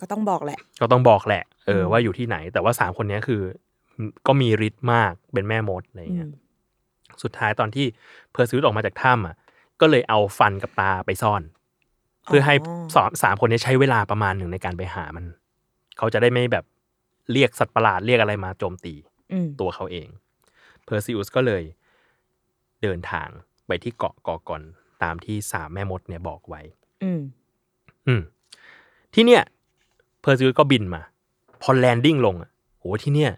ก็ต้องบอกแหละ ก็ต้องบอกแหละ เอออืมว่าอยู่ที่ไหน แต่ว่าสามคนเนี้ยคือ ก็มีฤทธิ์มากเป็นแม่มดอะไรเงี้ยอืมสุดท้ายตอนที่เพอร์ซิวส์ออกมาจากถ้ำอะ ก็เลยเอาฟันกับตาไปซ่อน เพื่อให้สามสามคนนี้ใช้เวลาประมาณหนึ่งในการไปหามัน เขาจะได้ไม่แบบเรียกสัตว์ประหลาดเรียกอะไรมาโจมตีอืมตัวเขาเองเพอร์ซิอุสก็เลยเดินทางไปที่เกาะกอกอนตามที่สามแม่มดเนี่ยบอกไว้ อืม อืม ที่เนี่ย เพอร์ซิอุสก็บินมา พอ landing ลงอะโหที่เนี่ย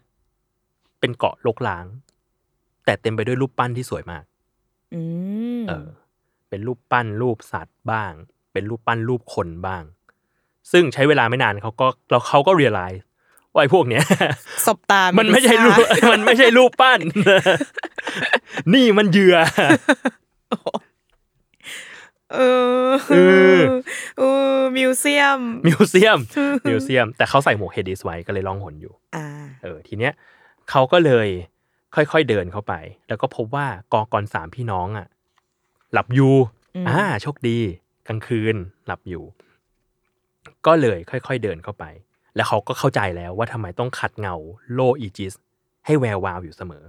เป็นเกาะรกร้าง แต่เต็มไปด้วยรูปปั้นที่สวยมาก อืม เออ เป็นรูปปั้นรูปสัตว์บ้าง เป็นรูปปั้นรูปคนบ้าง ซึ่งใช้เวลาไม่นานเขาก็เราเขาก็ realize ว่าไอ้พวกเนี้ยสบตา มันไม่ใช่รูปมันไม่ใช่รูปปั้น นี่มันเหยื่อเออเออเออมิวเซียม มิวเซียม มิวเซียม แต่เขาใส่หมวกเฮดิสไว้ก็เลยล่องหนอยู่อ่าเออ ทีเนี้ยเขาก็เลยค่อยๆเดินเข้าไป แล้วก็พบว่ากอร์กอนสามพี่น้องอะ หลับอยู่อืมอ่าโชคดีกลางคืนหลับอยู่ ก็เลยค่อยๆเดินเข้าไป แล้วเขาก็เข้าใจแล้วว่าทำไมต้องขัดเงาโล่อีจิส ให้แวววาวอยู่เสมอ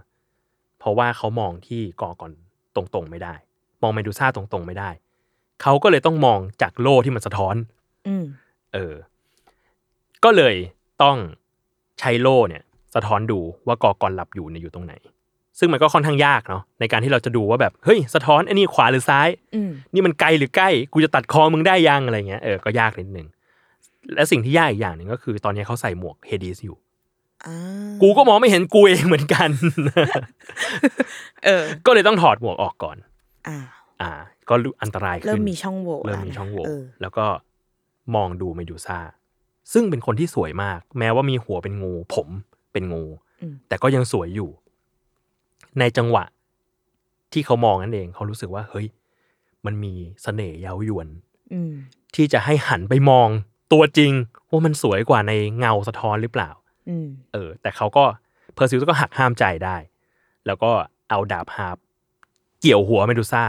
เพราะว่าเขามองที่กอกรตรงๆไม่ได้ มองเมดูซ่าตรงๆไม่ได้ เขาก็เลยต้องมองจากโลที่มันสะท้อนอืมเออ ก็เลยต้องใช้โล่เนี่ย สะท้อนดูว่ากอกรหลับอยู่เนี่ยอยู่ตรงไหน ซึ่งมันก็ค่อนข้างยากเนาะในการที่เราจะดูว่าแบบเฮ้ยสะท้อนไอ้นี่ขวาหรือซ้ายอืมนี่มันไกลหรือใกล้กูจะตัดคอมึงได้ยังอะไรเงี้ยเออก็ยากนิดนึงและสิ่งที่ยากอีกอย่างหนึ่งก็คือ ตอนนี้เขาใส่หมวกเฮดีสอยู่อ่ากูก็มองไม่เห็นกูเองเหมือนกันเออ ก็เลยต้องถอดหมวกออกก่อนอ่าอ่า ก็อันตรายขึ้นเริ่มมีช่องโหว่เริ่มมีช่องโหว่เออแล้วก็มองดูเมดูซ่าซึ่งเป็นคนที่สวยมาก แม้ว่ามีหัวเป็นงู ผมเป็นงูอืมแต่ก็ยังสวยอยู่ ในจังหวะ ที่เขามองนั่นเอง เขารู้สึกว่า เฮ้ย มันมีเสน่ห์เย้ายวนอืมที่จะให้หันไปมองตัวจริง ว่ามันสวยกว่าในเงาสะท้อนหรือเปล่าอืมเออ แต่เขาก็เพอร์ซิวก็หักห้ามใจได้ แล้วก็เอาดาบฮาร์ปเกี่ยวหัวเมดูซ่า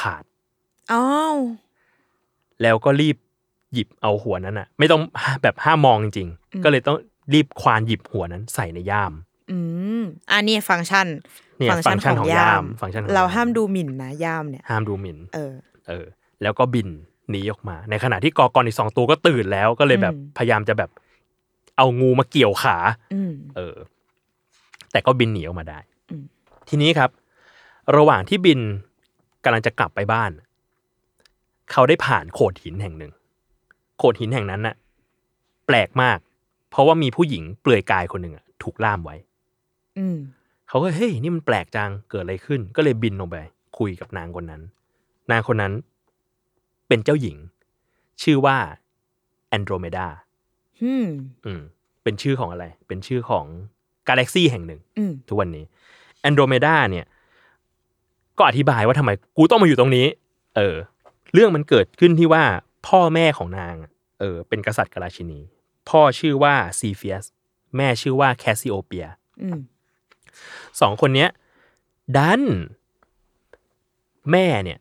ขาดอ้าวแล้วก็รีบหยิบเอาหัวนั้นอะไม่ต้องแบบห้ามมองจริงๆ ก็เลยต้องรีบควานหยิบหัวนั้นใส่ในย่าม อืม อันนี้ฟังก์ชันเนี่ยฟังก์ชันของย่ามฟังก์ชันของเราย่ามห้ามดูหมิ่นนะย่ามเนี่ย ห้ามดูหมิ่น เออ เออ แล้วก็บินหนีออกมา ในขณะที่กอกรอีกสองตัวก็ตื่นแล้วก็เลยแบบอืมพยายามจะแบบ เอางูมาเกี่ยวขาอืมเออ แต่ก็บินหนีออกมาได้อืมทีนี้ครับ ระหว่างที่บินกำลังจะกลับไปบ้าน เขาได้ผ่านโขดหินแห่งหนึ่ง โขดหินแห่งนั้นน่ะ แปลกมาก เพราะว่ามีผู้หญิงเปลือยกายคนหนึ่งอะถูกล่ามไว้ อืมเขาก็เฮ้ยนี่มันแปลกจังเกิดอะไรขึ้น ก็เลยบินลงไป คุยกับนางคนนั้น นางคนนั้นเป็นเจ้าหญิง ชื่อว่าแอนโดรเมดาอืมอืมเป็นชื่อของอะไร เป็นชื่อของกาแล็กซีแห่งหนึ่ง อืมทุกวันนี้แอนโดรเมดาเนี่ย ก็อธิบายว่าทำไมกูต้องมาอยู่ตรงนี้ เออ เรื่องมันเกิดขึ้นที่ว่าพ่อแม่ของนาง เออ เป็นกษัตริย์กับราชินี พ่อชื่อว่าซีเฟียส แม่ชื่อว่าแคสซิโอเปีย อืม สองคนเนี้ยดัน แม่เนี่ย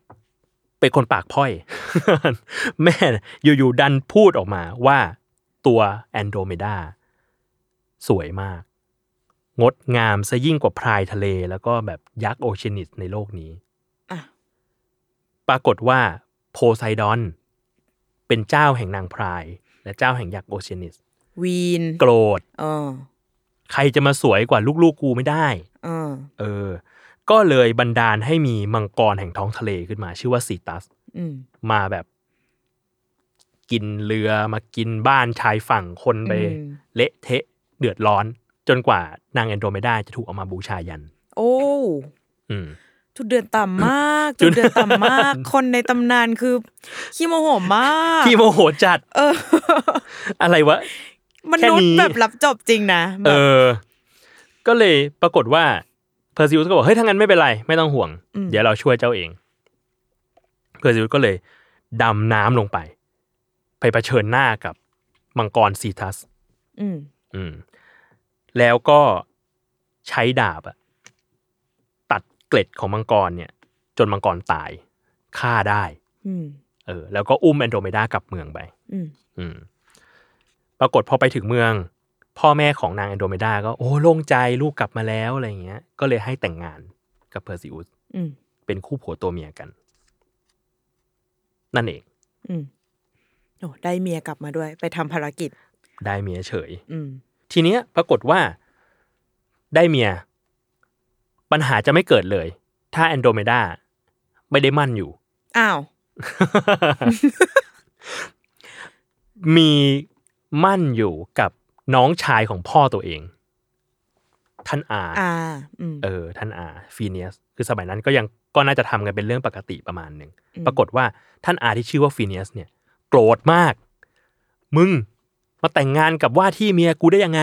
เป็นคนปากพร่อย แม่อยู่ๆดันพูดออกมาว่าตัวแอนโดรเมดาสวยมาก งดงามซะยิ่งกว่าพรายทะเล แล้วก็แบบยักษ์โอเชียนิสในโลกนี้อะปรากฏว่าโพไซดอน เป็นเจ้าแห่งนางพราย และเจ้าแห่งยักษ์โอเชียนิสวีน โกรธเออ ใครจะมาสวยกว่าลูกๆกูไม่ได้เออเออ ก็เลยบันดาลให้มีมังกรแห่งท้องทะเลขึ้นมา ชื่อว่าซีตัสอืมมาแบบ กินเรือมากินบ้านชายฝั่งคนไปอืมเละเทะเดือดร้อน จนกว่านางแอนโดรเมดาจะถูกเอามาบูชายัน โอ้อืมจุดเดือดต่ำมากจุดเดือดต่ำมาก คนในตำนานคือขี้โมโหมากที่โมโหจัด เออ อะไรวะ มนุษแค่นี้แบบรับจบจริงนะแบเอบอก็เลยปรากฏว่าเพอร์ซิวสก็บอกเฮ้ยถ้างั้นไม่เป็นไร ไม่ต้องห่วงอืมเดี๋ยวเราช่วยเจ้าเองเพอร์ซิวสก็เลยดำน้ำลงไป ไปเผชิญหน้ากับมังกรซีทัสอืมอืม แล้วก็ใช้ดาบอะตัดเกล็ดของมังกรเนี่ย จนมังกรตายฆ่าได้อืมเออ แล้วก็อุ้มแอนโดรเมดากลับเมืองไป อืมอืม ปรากฏพอไปถึงเมือง พ่อแม่ของนางแอนโดรเมดาก็โอ้โล่งใจลูกกลับมาแล้วอะไรอย่างเงี้ย ก็เลยให้แต่งงานกับเพอร์ซิอุสอืมเป็นคู่ผัวตัวเมียกัน นั่นเองอืมโอ้ได้เมียกลับมาด้วย ไปทำภารกิจ ได้เมียเฉยอืมทีเนี้ย ปรากฏว่า ได้เมีย ปัญหาจะไม่เกิดเลย ถ้าแอนโดรเมดาไม่ได้มั่นอยู่ อ้าว มี มั่นอยู่กับน้องชายของพ่อตัวเอง ท่านอาอ่าอืมเออ ท่านอาฟีเนียสคือสมัยนั้นก็ยังก็น่าจะทำกันเป็นเรื่องปกติประมาณหนึ่งอืมปรากฏว่าท่านอาที่ชื่อว่าฟีเนียสเนี่ย โกรธมาก มึงมาแต่งงานกับว่าที่เมียกูได้ยังไง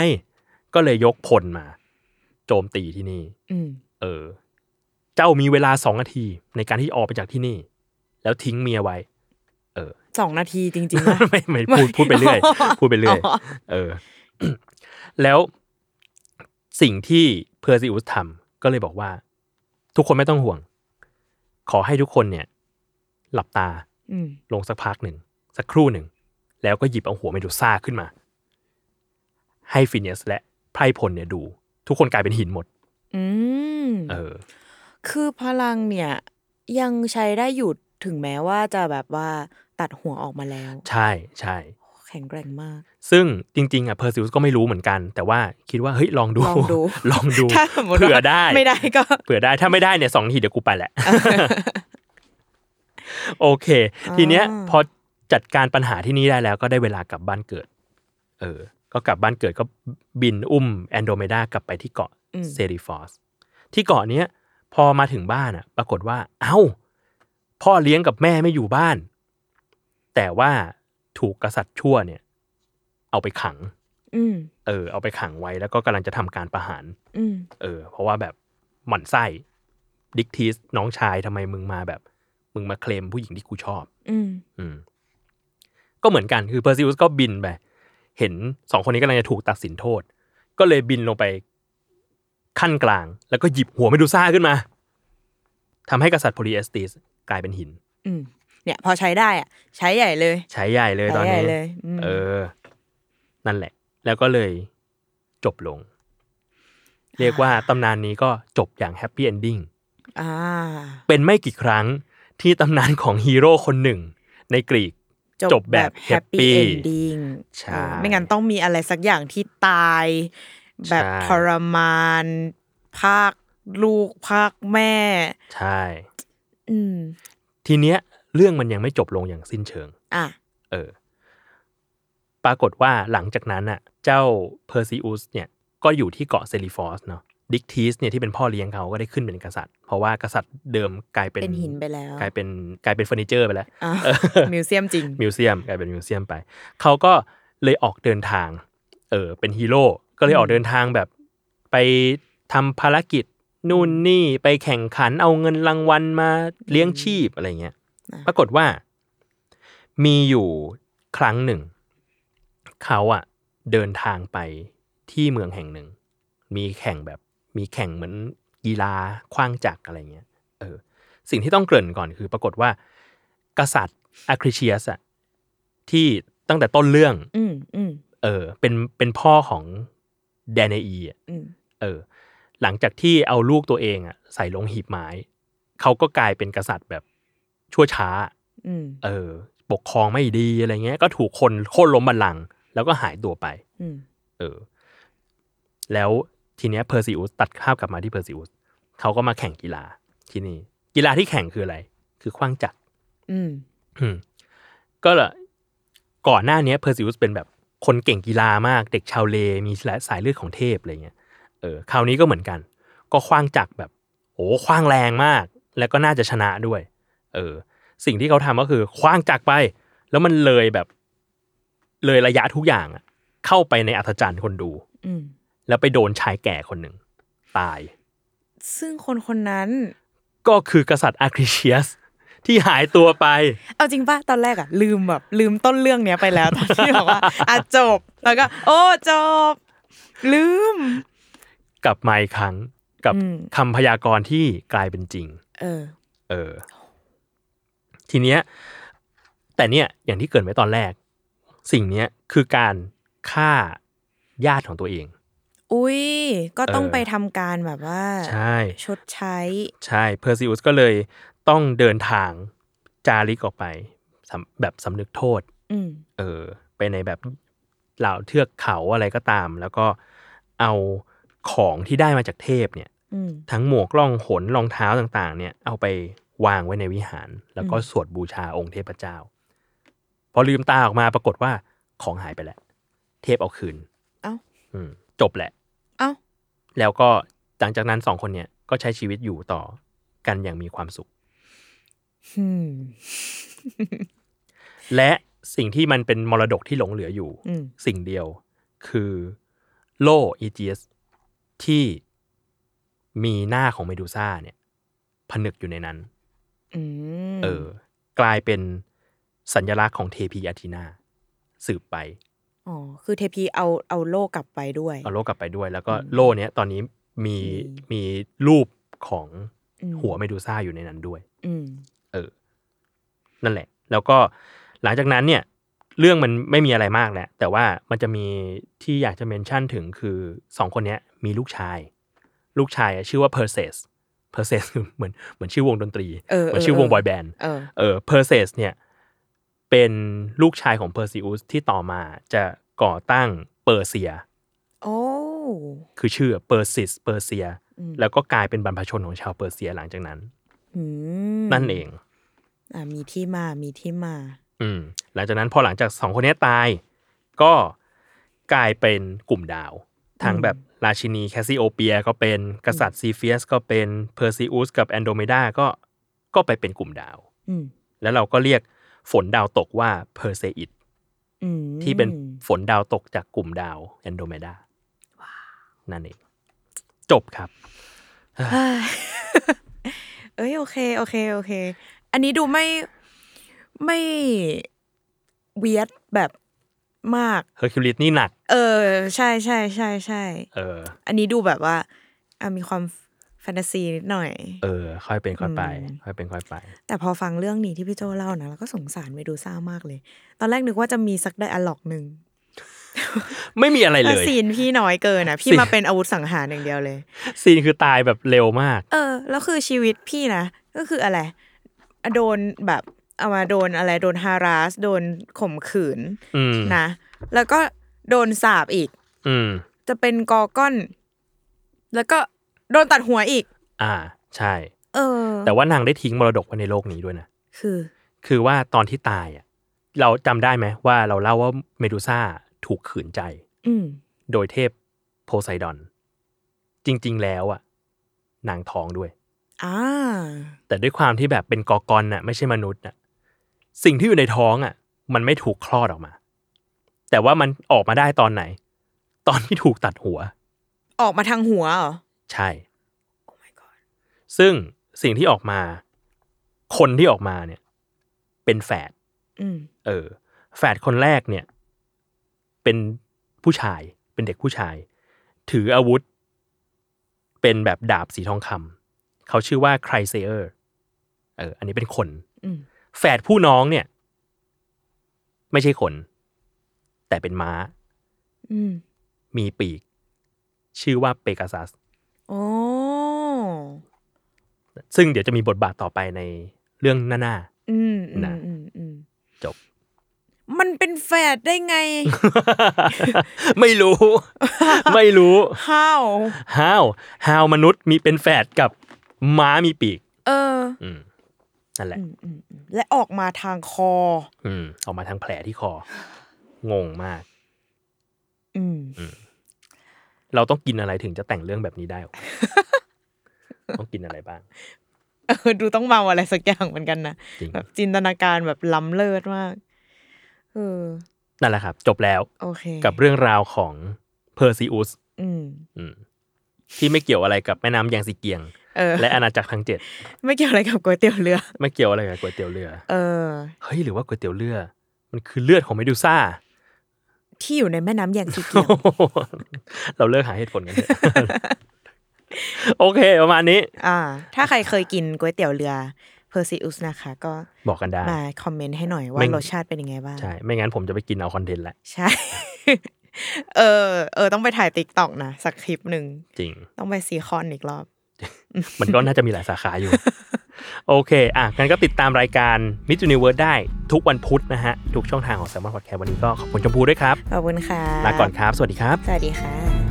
ก็เลยยกพลมา โจมตีที่นี่อืมเออ เจ้ามีเวลาสองนาทีในการที่ออกไปจากที่นี่ แล้วทิ้งเมียไว้ เออ สองนาทีจริงๆนะไม่ไม่พูดพูดไปเรื่อยพูดไปเรื่อยอ๋อเออ แล้วสิ่งที่เพอร์ซิอุสทำก็เลยบอกว่า ทุกคนไม่ต้องห่วง ขอให้ทุกคนเนี่ย หลับตาอืมลงสักพักหนึ่ง สักครู่หนึ่ง แล้วก็หยิบเอาหัวเมดูซ่าขึ้นมา ให้ฟีเนียสและไพรพลเนี่ยดู ทุกคนกลายเป็นหินหมด อืมเออ คือพลังเนี่ย ยังใช้ได้อยู่ ถึงแม้ว่าจะแบบว่าตัดหัวออกมาแล้ว ใช่ใช่แข็งแกร่งมาก ซึ่งจริงๆอะเพอร์ซิวสก็ไม่รู้เหมือนกัน แต่ว่าคิดว่าเฮ้ยลองดูลองดูลองดูถ้าสมมติเผื่อว่าได้ไม่ได้ก็เผื่อได้ถ้าไม่ได้เนี่ยสองนาทีเดี๋ยวกูไปแหละ โอเคอ่าทีเนี้ยพอจัดการปัญหาที่นี่ได้แล้วก็ได้เวลากลับบ้านเกิด เออ ก็กลับบ้านเกิดก็บินอุ้มแอนโดเมดากลับไปที่เกาะอืมเซริฟอสที่เกาะเนี้ยพอมาถึงบ้านอะ ปรากฏว่า เอ้า พ่อเลี้ยงกับแม่ไม่อยู่บ้าน แต่ว่าถูกกษัตริย์ชั่วเนี่ย เอาไปขังอืมเออ เอาไปขังไว้แล้วก็กำลังจะทำการประหารอืมเออ เพราะว่าแบบหมั่นไส้ดิกทีสน้องชายทำไมมึงมาแบบ มึงมาเคลมผู้หญิงที่กูชอบ อืมอืมก็เหมือนกันคือเพอร์ซิวสก็บินไปเห็นสองคนนี้กำลังจะถูกตัดสินโทษ ก็เลยบินลงไปคั่นกลาง แล้วก็หยิบหัวเมดูซ่าขึ้นมาทำให้กษัตริย์โพลีเดกติส กลายเป็นหิน อืมเนี่ยพอใช้ได้อะใช้ใหญ่เลย ใช้ใหญ่เลยตอนใช้ใหญ่นี้เลยอืมเออ นั่นแหละ แล้วก็เลยจบลง เรียกว่าตำนานนี้ก็จบอย่าง happy ending อ่าเป็นไม่กี่ครั้งที่ตำนานของฮีโร่คนหนึ่ง ในกรีกจบแบบแฮปปี้ happy เอนดิ้งใช่ไม่งั้นต้องมีอะไรสักอย่างที่ตาย แบบใช่ทรมาน ภาคลูกภาคแม่ ใช่อืม ทีเนี้ย เรื่องมันยังไม่จบลงอย่างสิ้นเชิง อะ เออ ปรากฏว่าหลังจากนั้นน่ะ เจ้าเพอร์ซิอุสเนี่ย ก็อยู่ที่เกาะเซริฟอสเนาะดิกทีสเนี่ยที่เป็นพ่อเลี้ยงเขาก็ได้ขึ้นเป็นกษัตริย์ เพราะว่ากษัตริย์เดิมกลายเป็นเป็นหินไปแล้ว กลายเป็นกลายเป็นเฟอร์นิเจอร์ไปแล้วอะ museum จริง museum กลายเป็น museum ไป เขาก็เลยออกเดินทาง เออเป็นฮีโร่ก็เลยออกเดินทางแบบไปทำภารกิจ นู่นนี่ไปแข่งขันเอาเงินรางวัลมาเลี้ยงชีพอะไรเงี้ยอะปรากฏว่า มีอยู่ครั้งหนึ่ง เขาอะเดินทางไปที่เมืองแห่งหนึ่ง มีแข่งแบบมีแข่งเหมือนกีฬาคว้างจักรอะไรเงี้ย เออ สิ่งที่ต้องเกริ่นก่อนคือปรากฏว่า กษัตริย์อาคริเชียสอะที่ตั้งแต่ต้นเรื่องอืมอืมเออ เป็นเป็นพ่อของแดนเนอีอะอืมเออ หลังจากที่เอาลูกตัวเองอะใส่ลงหีบไม้เขาก็กลายเป็นกษัตริย์แบบชั่วช้าอืมเออ ปกครองไม่ดีอะไรเงี้ย ก็ถูกคนโค่นล้มบัลลังก์แล้วก็หายตัวไปอืมเออ แล้วทีเนี้ยเพอร์ซิอุสตัดภาพกลับมาที่เพอร์ซิอุสเขาก็มาแข่งกีฬาที่นี่ กีฬาที่แข่งคืออะไร คือคว้างจักรอืมอืมก็ละก่อนหน้าเนี้เพอร์ซิอุสเป็นแบบคนเก่งกีฬามาก เด็กชาวเลมีสายเลือดของเทพอะไรเงี้ย เออคราวนี้ก็เหมือนกัน ก็คว้างจักรแบบโอ้คว้างแรงมาก แล้วก็น่าจะชนะด้วย เออ สิ่งที่เขาทำก็คือคว้างจักรไป แล้วมันเลยแบบ เลยระยะทุกอย่างอะเข้าไปในอัธจันทร์คนดู อืมแล้วไปโดนชายแก่คนหนึ่งตาย ซึ่งคนคนนั้น ก็คือกษัตริย์อาคริเชียสที่หายตัวไป เอาจริงป่ะตอนแรกอะลืมแบบ ลืมต้นเรื่องเนี้ยไปแล้วตอนที่บอกว่าอะจบ แล้วก็ โอ้จบ ลืม กลับมาอีกครั้งกับอืมคำพยากรณ์ที่กลายเป็นจริง เออ เออ ทีเนี้ย แต่เนี่ยอย่างที่เกริดไว้ตอนแรก สิ่งเนี้ยคือการฆ่าญาติของตัวเอง อุ้ยก็ต้องเออไปทำการแบบว่า ใช่ ชดใช้ ใช่เพอร์ซิอุสก็เลยต้องเดินทางจาริกออกไปสำแบบสำนึกโทษอืมเออ ไปในแบบเหล่าเทือกเขาอะไรก็ตาม แล้วก็เอา ของที่ได้มาจากเทพเนี่ยอืมทั้งหมวกล่องหนรองเท้าต่างๆ เนี่ย เอาไปวางไว้ในวิหาร แล้วก็อืมสวดบูชาองค์เทพเจ้า พอลืมตาออกมาปรากฏว่าของหายไปแล้ว เทพเอาคืน เอ้าอืมจบแหละ เอ้าแล้วก็หลังจากนั้นสองคนเนี่ยก็ใช้ชีวิตอยู่ต่อกันอย่างมีความสุขอืมและสิ่งที่มันเป็นมรดกที่หลงเหลืออยู่อืมสิ่งเดียว คือโล่อีจีส ที่มีหน้าของเมดูซ่าเนี่ย ผนึกอยู่ในนั้นอืมเออ กลายเป็นสัญลักษณ์ของเทพีอาทีนาสืบไปอ๋อคือเทพีเอาเอาโลกกลับไปด้วย เอาโล่กลับไปด้วย แล้วก็โล่เนี้ยตอนนี้มีอืมมีรูปของอืมหัวเมดูซ่าอยู่ในนั้นด้วยอืมเออ นั่นแหละ แล้วก็หลังจากนั้นเนี่ย เรื่องมันไม่มีอะไรมากแหละแต่ว่ามันจะมีที่อยากจะ mention ถึงคือสองคนเนี้ย มีลูกชาย ลูกชายอะชื่อว่าเพอร์เซสเพอร์เซสเหมือนเหมือนชื่อวงดนตรีเออเหมือนเออชื่อวงเออบอยแบนด์เออเออเพอร์เซสเนี่ยเป็นลูกชายของเพอร์ซิอุสที่ต่อมาจะก่อตั้งเปอร์เซียโอ้คือชื่อเปอร์ซิสเปอร์เซียอืมแล้วก็กลายเป็นบรรพชนของชาวเปอร์เซียหลังจากนั้นอืมนั่นเองอ่ามีที่มามีที่มา อืม หลังจากนั้นพอหลังจากสองคนนี้ตาย ก็กลายเป็นกลุ่มดาว ทั้งแบบ ราชินีแคสซิโอเปียก็เป็นกษัตริย์ซีเฟียสก็เป็นเพอร์ซิอุสกับแอนโดเมดาก็ก็ไปเป็นกลุ่มดาวอืมแล้วเราก็เรียกฝนดาวตกว่าเพอร์เซอิดอืมที่เป็นฝนดาวตกจากกลุ่มดาวแอนโดเมดานั่นเอง จบครับเฮ้ยเอ้ยโอเค โอเค โอเค อันนี้ดูไม่ไม่ weird แบบ มากเฮอร์คิวลิสนี่หนัก เออ ใช่ใช่ใช่ใช่เออ อันนี้ดูแบบว่าอะมีความแฟนตาซีนิดหน่อย เออ ค่อยเป็นค่อยไปอืมค่อยเป็นค่อยไป แต่พอฟังเรื่องนี้ที่พี่โจเล่านะแล้วก็สงสารเมดูซ่ามากเลย ตอนแรกนึกว่าจะมีสัก dialogue หนึ่งไม่มีอะไรเลแต่ sceneพี่น้อยเกินอะ พี่ scene มาเป็นอาวุธสังหารอย่างเดียวเลย ซีนคือตายแบบเร็วมาก เออ แล้วคือชีวิตพี่นะ ก็คืออะไรโดนแบบ เอามาโดนอะไรโดนฮาราส โดนข่มขืนอืมนะ แล้วก็โดนสาบอีก อืมจะเป็นกอก้อน แล้วก็โดนตัดหัวอีก อ่า ใช่ เออ แต่ว่านางได้ทิ้งมรดกไว้ในโลกนี้ด้วยนะคือ คือว่าตอนที่ตายอะ เราจำได้ไหมว่าเราเล่าว่าเมดูซ่าถูกขืนใจ อืมโดยเทพโพไซดอนจจริง ๆ แล้วอะ นางท้องด้วยอ่าแต่ด้วยความที่แบบเป็นกอกรน่ะ ไม่ใช่มนุษย์น่ะ สิ่งที่อยู่ในท้องอะ มันไม่ถูกคลอดออกมา แต่ว่ามันออกมาได้ตอนไหน ตอนที่ถูกตัดหัว ออกมาทางหัวเหรอ ใช่ซึ่งสิ่งที่ออกมา คนที่ออกมาเนี่ย เป็นแฝดอืมเออ แฝดคนแรกเนี่ย เป็นผู้ชาย เป็นเด็กผู้ชาย ถืออาวุธ เป็นแบบดาบสีทองคำเขาชื่อว่าไครเซอร์ เออ อันนี้เป็นคนอืม แฝดผู้น้องเนี่ย ไม่ใช่คนแต่เป็นม้าอืมมีปีก ชื่อว่าเปกาซัสโอ้ซึ่งเดี๋ยวจะมีบทบาทต่อไปในเรื่องหน้าอืมอืมนะอืมอืมๆจบ มันเป็นแฝดได้ไง ไม่รู้ ไม่รู้ how ฮาวฮาวมนุษย์มีเป็นแฝดกับม้ามีปีก เอออืม นั่นแหละอืมอืมอืมและออกมาทางคอ อืม ออกมาทางแผลที่คอ งงมาก อืมเราต้องกินอะไรถึงจะแต่งเรื่องแบบนี้ได้วะต้องกินอะไรบ้างเออดูต้องเมาอะไรสักอย่างเหมือนกันนะจริงแบบจินตนาการแบบล้ำเลิศมากเออนั่นแหละครับ จบแล้วโอเคกับเรื่องราวของเพอร์ซิอุสอืมอืมที่ไม่เกี่ยวอะไรกับแม่น้ำแยงซีเกียงเออ และอาณาจักรทั้งเจ็ดไม่เกี่ยวอะไรกับก๋วยเตี๋ยวเรือ ไม่เกี่ยวอะไรกับก๋วยเตี๋ยวเรือ เออเฮ้ยหรือว่าก๋วยเตี๋ยวเรือ มันคือเลือดของเมดูซ่าที่อยู่ในแม่น้ำแยงซีเกียงเราเลิกหาเหตุผลกันเถอะโอเค ประมาณนี้ อ่า ถ้าใครเคยกินก๋วยเตี๋ยวเรือเพอร์ซิอุสนะคะ ก็บอกกันได้มาคอมเมนต์ให้หน่อยว่าไม่รสชาติเป็นยังไงบ้าง ใช่ ไม่งั้นผมจะไปกินเอาคอนเทนต์แหละใช่ เออ เออ ต้องไปถ่ายติ๊กต็อกนะ สักคลิปหนึ่งจริง ต้องไปซีคอนอีกรอบ มันก็น่าจะมีหลายสาขาอยู่ โอเค อะงั้นก็ติดตามรายการ Miss Universe ได้ทุกวันพุธนะฮะ ทุกช่องทางของ s ซ l m o n Podcast วันนี้ก็ขอบคุณชมพูด้วยครับ ขอบคุณค่ะ ลาก่อนครับ สวัสดีครับ สวัสดีค่ะ